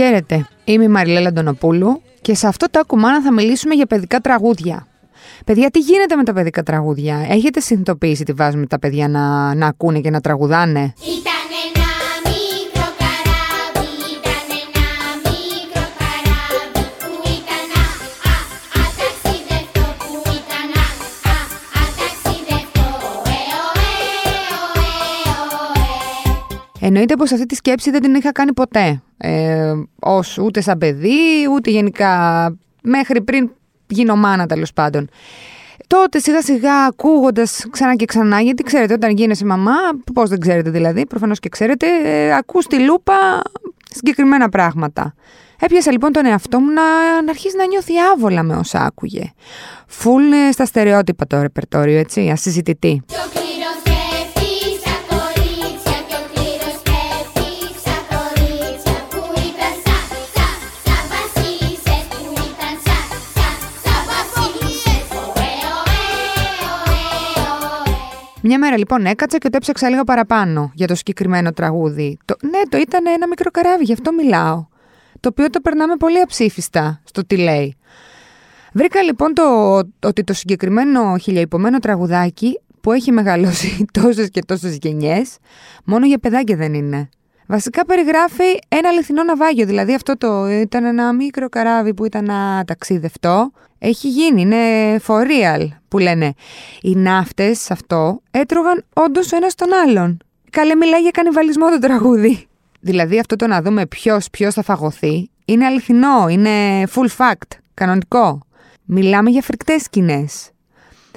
Χαίρετε, είμαι η Μαριλέλα Αντωνοπούλου και σε αυτό το ακουμάνα θα μιλήσουμε για παιδικά τραγούδια. Παιδιά, τι γίνεται με τα παιδικά τραγούδια; Έχετε συνειδητοποιήσει τι βάζουμε τα παιδιά να, να ακούνε και να τραγουδάνε; Ήταν Εννοείται πως αυτή τη σκέψη δεν την είχα κάνει ποτέ. Ε, ως ούτε σαν παιδί, ούτε γενικά μέχρι πριν γίνω μάνα τέλος πάντων. Τότε σιγά σιγά ακούγοντας ξανά και ξανά, γιατί ξέρετε, όταν γίνεσαι μαμά, πώς δεν ξέρετε δηλαδή, προφανώς και ξέρετε, ε, ακούς τη λούπα συγκεκριμένα πράγματα. Έπιασα λοιπόν τον εαυτό μου να, να αρχίσει να νιώθει άβολα με όσα άκουγε. Φουλ ε, στα στερεότυπα το ρεπερτόριο, έτσι, ασυζητητή. Μια μέρα λοιπόν έκατσα και το έψαξα λίγο παραπάνω για το συγκεκριμένο τραγούδι. Το, ναι, το ήταν ένα μικρό καράβι, γι' αυτό μιλάω. Το οποίο το περνάμε πολύ αψήφιστα στο τι λέει. Βρήκα λοιπόν το, ότι το συγκεκριμένο χιλιοϊπωμένο τραγουδάκι που έχει μεγαλώσει τόσες και τόσες γενιές, μόνο για παιδάκια δεν είναι. Βασικά περιγράφει ένα αληθινό ναυάγιο, δηλαδή αυτό το ήταν ένα μικρό καράβι που ήταν αταξίδευτο. Έχει γίνει, είναι for real που λένε. Οι ναύτες σε αυτό έτρωγαν όντως ο ένας τον άλλον. Καλέ μιλάει για κανιβαλισμό το τραγούδι. Δηλαδή αυτό το να δούμε ποιος ποιος θα φαγωθεί είναι αληθινό, είναι full fact, κανονικό. Μιλάμε για φρικτές σκηνές.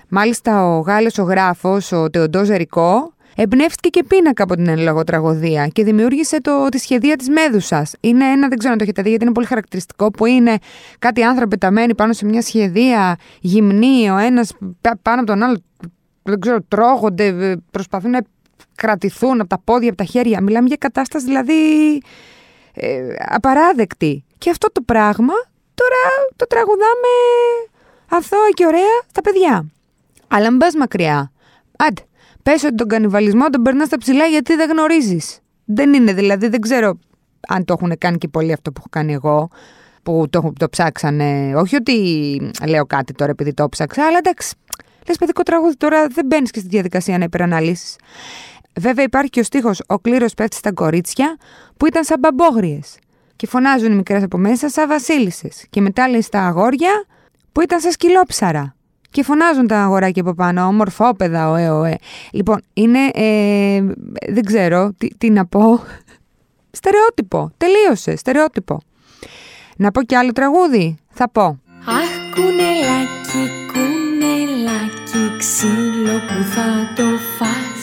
Μάλιστα ο Γάλλος ο γράφος, ο Τεοντό Ζερικό, εμπνεύστηκε και πίνακα από την εν λόγω τραγωδία και δημιούργησε το, τη σχεδία της Μέδουσας. Είναι ένα, δεν ξέρω αν το έχετε δει γιατί είναι πολύ χαρακτηριστικό, που είναι κάτι άνθρωποι πεταμένοι πάνω σε μια σχεδία γυμνή, ο ένας πα- πάνω από τον άλλο, δεν ξέρω, τρώγονται, ε, προσπαθούν να κρατηθούν από τα πόδια, από τα χέρια. Μιλάμε για κατάσταση δηλαδή ε, απαράδεκτη. Και αυτό το πράγμα τώρα το τραγουδάμε αθώα και ωραία στα παιδιά. Αλλά μην πας μακριά. Άντε, πες ότι τον κανιβαλισμό τον περνάς στα ψηλά γιατί δεν γνωρίζεις. Δεν είναι δηλαδή, δεν ξέρω αν το έχουν κάνει και πολύ αυτό που έχω κάνει εγώ, που το, το ψάξανε. Όχι ότι λέω κάτι τώρα επειδή το ψάξα, αλλά εντάξει, λες παιδικό τραγούδι τώρα δεν μπαίνεις και στη διαδικασία να υπεραναλύσεις. Βέβαια υπάρχει και ο στίχος «Ο κλήρος πέφτει στα κορίτσια» που ήταν σαν μπαμπόγριες και φωνάζουν οι μικρές από μέσα σαν βασίλισσες και μετά λέει στα αγόρια που ήταν σαν σκυλόψαρα και φωνάζουν τα αγοράκια από πάνω «Ομορφόπεδα, ωε, ωε». Λοιπόν, είναι, ε, δεν ξέρω τι, τι να πω, στερεότυπο, τελείωσε, στερεότυπο. Να πω κι άλλο τραγούδι, θα πω. Αχ κουνελάκι, κουνελάκι, ξύλο που θα το φας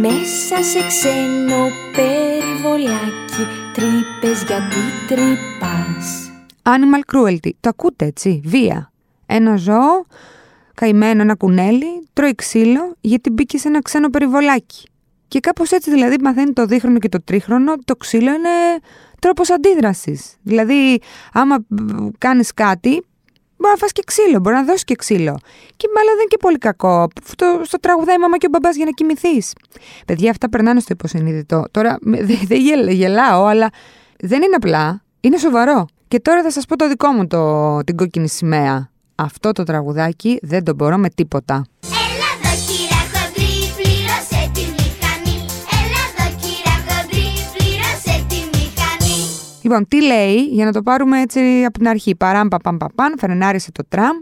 Μέσα σε ξένο περιβολάκι, τρύπες γιατί τρυπάς Animal cruelty. Το ακούτε έτσι, βία. Ένα ζώο, καημένο ένα κουνέλι, τρώει ξύλο γιατί μπήκε σε ένα ξένο περιβολάκι. Και κάπως έτσι δηλαδή μαθαίνει το δίχρονο και το τρίχρονο, το ξύλο είναι τρόπος αντίδρασης. Δηλαδή άμα μ, κάνεις κάτι, μπορεί να φας και ξύλο, μπορεί να δώσεις και ξύλο. Και μάλλον δεν είναι και πολύ κακό. Αυτό στο τραγουδάει η μαμά και ο μπαμπάς για να κοιμηθείς. Παιδιά αυτά περνάνε στο υποσυνείδητο. Τώρα με- δεν δεν γελ- γελάω, αλλά δεν είναι απλά. Είναι σοβαρό. Και τώρα θα σας πω το δικό μου το, την κόκκινη σημαία. Αυτό το τραγουδάκι δεν το μπορώ με τίποτα. Έλα εδώ κύρα χοντρή, πλήρωσε τη μηχανή. Έλα εδώ κύρα χοντρή, πλήρωσε τη μηχανή. Λοιπόν, τι λέει, για να το πάρουμε έτσι από την αρχή. Παράμ, παπαμ, παπαν, φρενάρισε το τραμ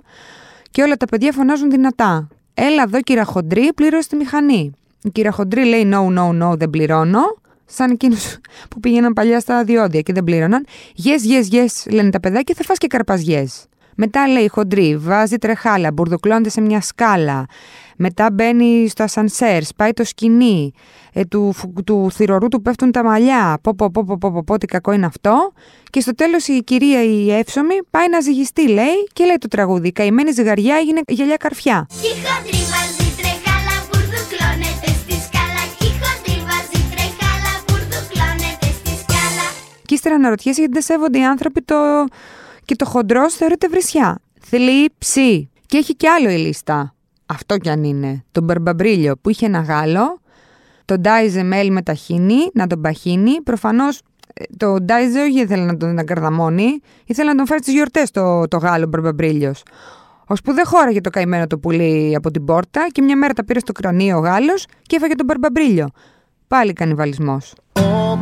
και όλα τα παιδιά φωνάζουν δυνατά. Έλα εδώ, κύρα Χοντρή, πλήρωσε τη μηχανή. Η κύρα Χοντρή λέει no, no, no, δεν πληρώνω. Σαν εκείνους που πήγαιναν παλιά στα διόδια και δεν πλήρωναν. Yes, yes, yes, λένε τα παιδάκια, θα φας και καρπαζιές. Μετά λέει χοντρή, βάζει τρεχάλα, μπουρδουκλώνεται σε μια σκάλα. Μετά μπαίνει στο ασανσέρ, σπάει το σκηνή. Ε, του, φου- του θηρορού του πέφτουν τα μαλλιά. Πω, πω, πω, πω, πω, πω, πω, τι κακό είναι αυτό. Και στο τέλος η κυρία η εύσωμη πάει να ζυγιστεί, λέει, και λέει το τραγούδι. «Η Καημένη ζυγαριά έγινε γυαλιά καρφιά. Η χοντρή βάζει τρεχάλα, μπουρδουκλώνεται στη σκάλα. Η χοντρή βάζει τρεχάλα, μπουρδουκλώνεται στη σκάλα. Και ύστερα αναρωτιέσαι γιατί δεν σέβονται οι άνθρωποι το... και το χοντρός θεωρείται βρισιά. Θλίψη. Και έχει κι άλλο η λίστα. Αυτό κι αν είναι. Τον Μπαρμπαμπρίλιο που είχε ένα Γάλλο, τον Ντάιζε Μέλ με ταχίνι, να τον παχύνει. Προφανώς Ε, Το Ντάιζε όχι ήθελε να τον καρδαμώνει, ήθελε να τον φέρει στις γιορτές το, το Γάλλο Μπαρμπαμπρίλιος. Ώσπου δεν χώραγε το καημένο το πουλί από την πόρτα και μια μέρα τα πήρε στο κρανίο ο Γάλλο και έφαγε τον Μπαρμπαμπρίλιο. Πάλι κανιβαλισμός.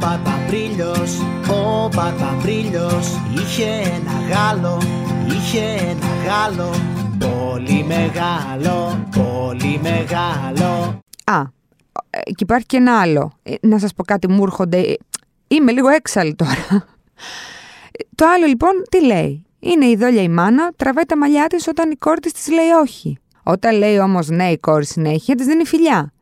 Ο Παπαμπρίλιος, ο Παπαμπρίλιος είχε ένα γάλο, είχε ένα γάλο Πολύ μεγάλο, πολύ μεγάλο Α, ε, και υπάρχει και ένα άλλο. Ε, Να σας πω κάτι, μου έρχονται. ε, Είμαι λίγο έξαλλη τώρα. Ε, Το άλλο λοιπόν τι λέει; Είναι η δόλια η μάνα, τραβάει τα μαλλιά της όταν η κόρη της της λέει όχι. Όταν λέει όμως ναι η κόρη συνέχεια, της δίνει φιλιά.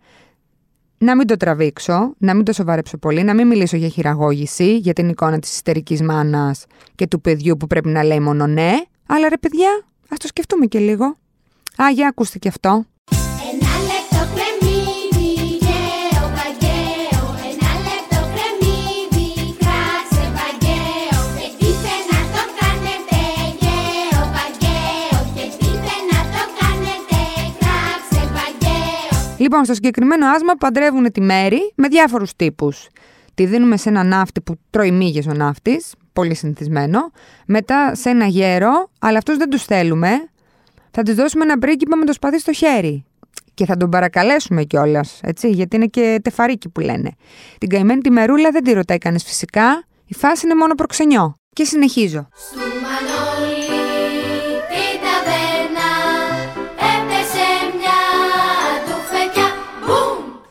Να μην το τραβήξω, να μην το σοβαρέψω πολύ, να μην μιλήσω για χειραγώγηση, για την εικόνα της ιστερικής μάνας και του παιδιού που πρέπει να λέει μόνο ναι. Αλλά ρε παιδιά, ας το σκεφτούμε και λίγο. Α, για ακούστε και αυτό. Λοιπόν, στο συγκεκριμένο άσμα παντρεύουν τη Μέρη με διάφορους τύπους. Τη δίνουμε σε ένα ναύτη που τρώει μύγες ο ναύτης, πολύ συνηθισμένο. Μετά σε ένα γέρο, αλλά αυτούς δεν τους θέλουμε. Θα της δώσουμε ένα πρίγκιπα με το σπαθί στο χέρι. Και θα τον παρακαλέσουμε κιόλας, έτσι, γιατί είναι και τεφαρίκι που λένε. Την καημένη τη μερούλα δεν τη ρωτάει κανείς φυσικά. Η φάση είναι μόνο προξενιό. Και συνεχίζω.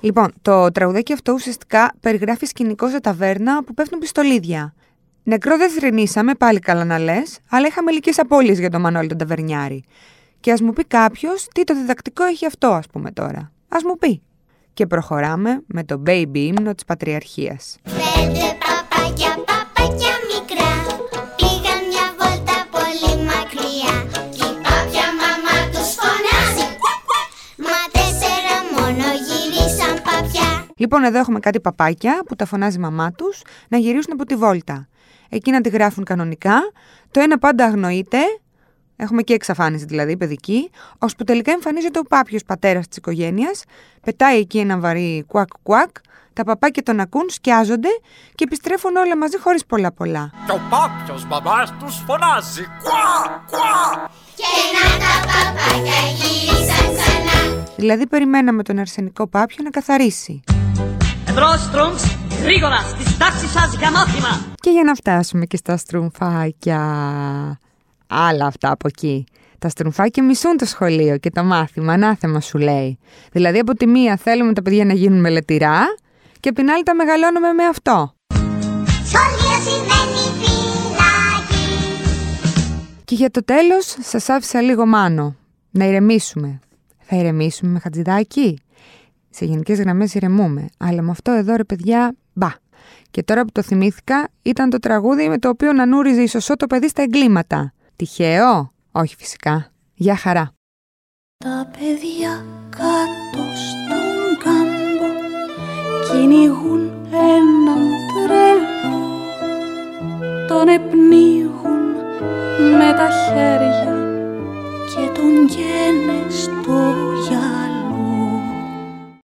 Λοιπόν, το τραγουδάκι αυτό ουσιαστικά περιγράφει σκηνικό σε ταβέρνα που πέφτουν πιστολίδια. Νεκρό δεν θρυνήσαμε, πάλι καλά να λες, αλλά είχαμε ηλικίε απώλειες για τον Μανώλη τον Ταβερνιάρη. Και ας μου πει κάποιος τι το διδακτικό έχει αυτό, ας πούμε τώρα. Α μου πει. Και προχωράμε με το baby ύμνο της Πατριαρχίας. Πέντε παπάκια, παπάκια Λοιπόν, εδώ έχουμε κάτι παπάκια που τα φωνάζει η μαμά τους να γυρίσουν από τη βόλτα. Εκείνα τη γράφουν κανονικά. Το ένα πάντα αγνοείται. Έχουμε και εξαφάνιση δηλαδή, παιδική. ώσπου τελικά εμφανίζεται ο πάπιος πατέρας της οικογένειας. Πετάει εκεί ένα βαρύ κουακ κουακ. Τα παπάκια τον ακούν, σκιάζονται και επιστρέφουν όλα μαζί χωρίς πολλά πολλά. Και ο πάπιος μαμάς τους φωνάζει Κουά, κουά Και να τα παπάκια γύρισαν ξανά Δηλαδή, περιμέναμε τον αρσενικό πάπιο να καθαρίσει. Εμπρός, Τρούμψ, γρήγορα, στις τάξεις σας για μάθημα. Και για να φτάσουμε και στα στρουμφάκια. Άλλα αυτά από εκεί. Τα στρουμφάκια μισούν το σχολείο και το μάθημα, ανάθεμα σου λέει. Δηλαδή από τη μία θέλουμε τα παιδιά να γίνουν μελετηρά και από την άλλη τα μεγαλώνουμε με αυτό. Σχολείο σημαίνει φυλακή Και για το τέλος σας άφησα λίγο μάνο. Να ηρεμήσουμε. Θα ηρεμήσουμε με χατζηδάκι; Σε γενικές γραμμές ηρεμούμε. Αλλά με αυτό εδώ ρε παιδιά, μπα. Και τώρα που το θυμήθηκα, ήταν το τραγούδι με το οποίο να νούριζε η Σωσό το παιδί στα εγκλήματα. Τυχαίο; Όχι φυσικά. Γεια χαρά. Τα παιδιά κάτω στο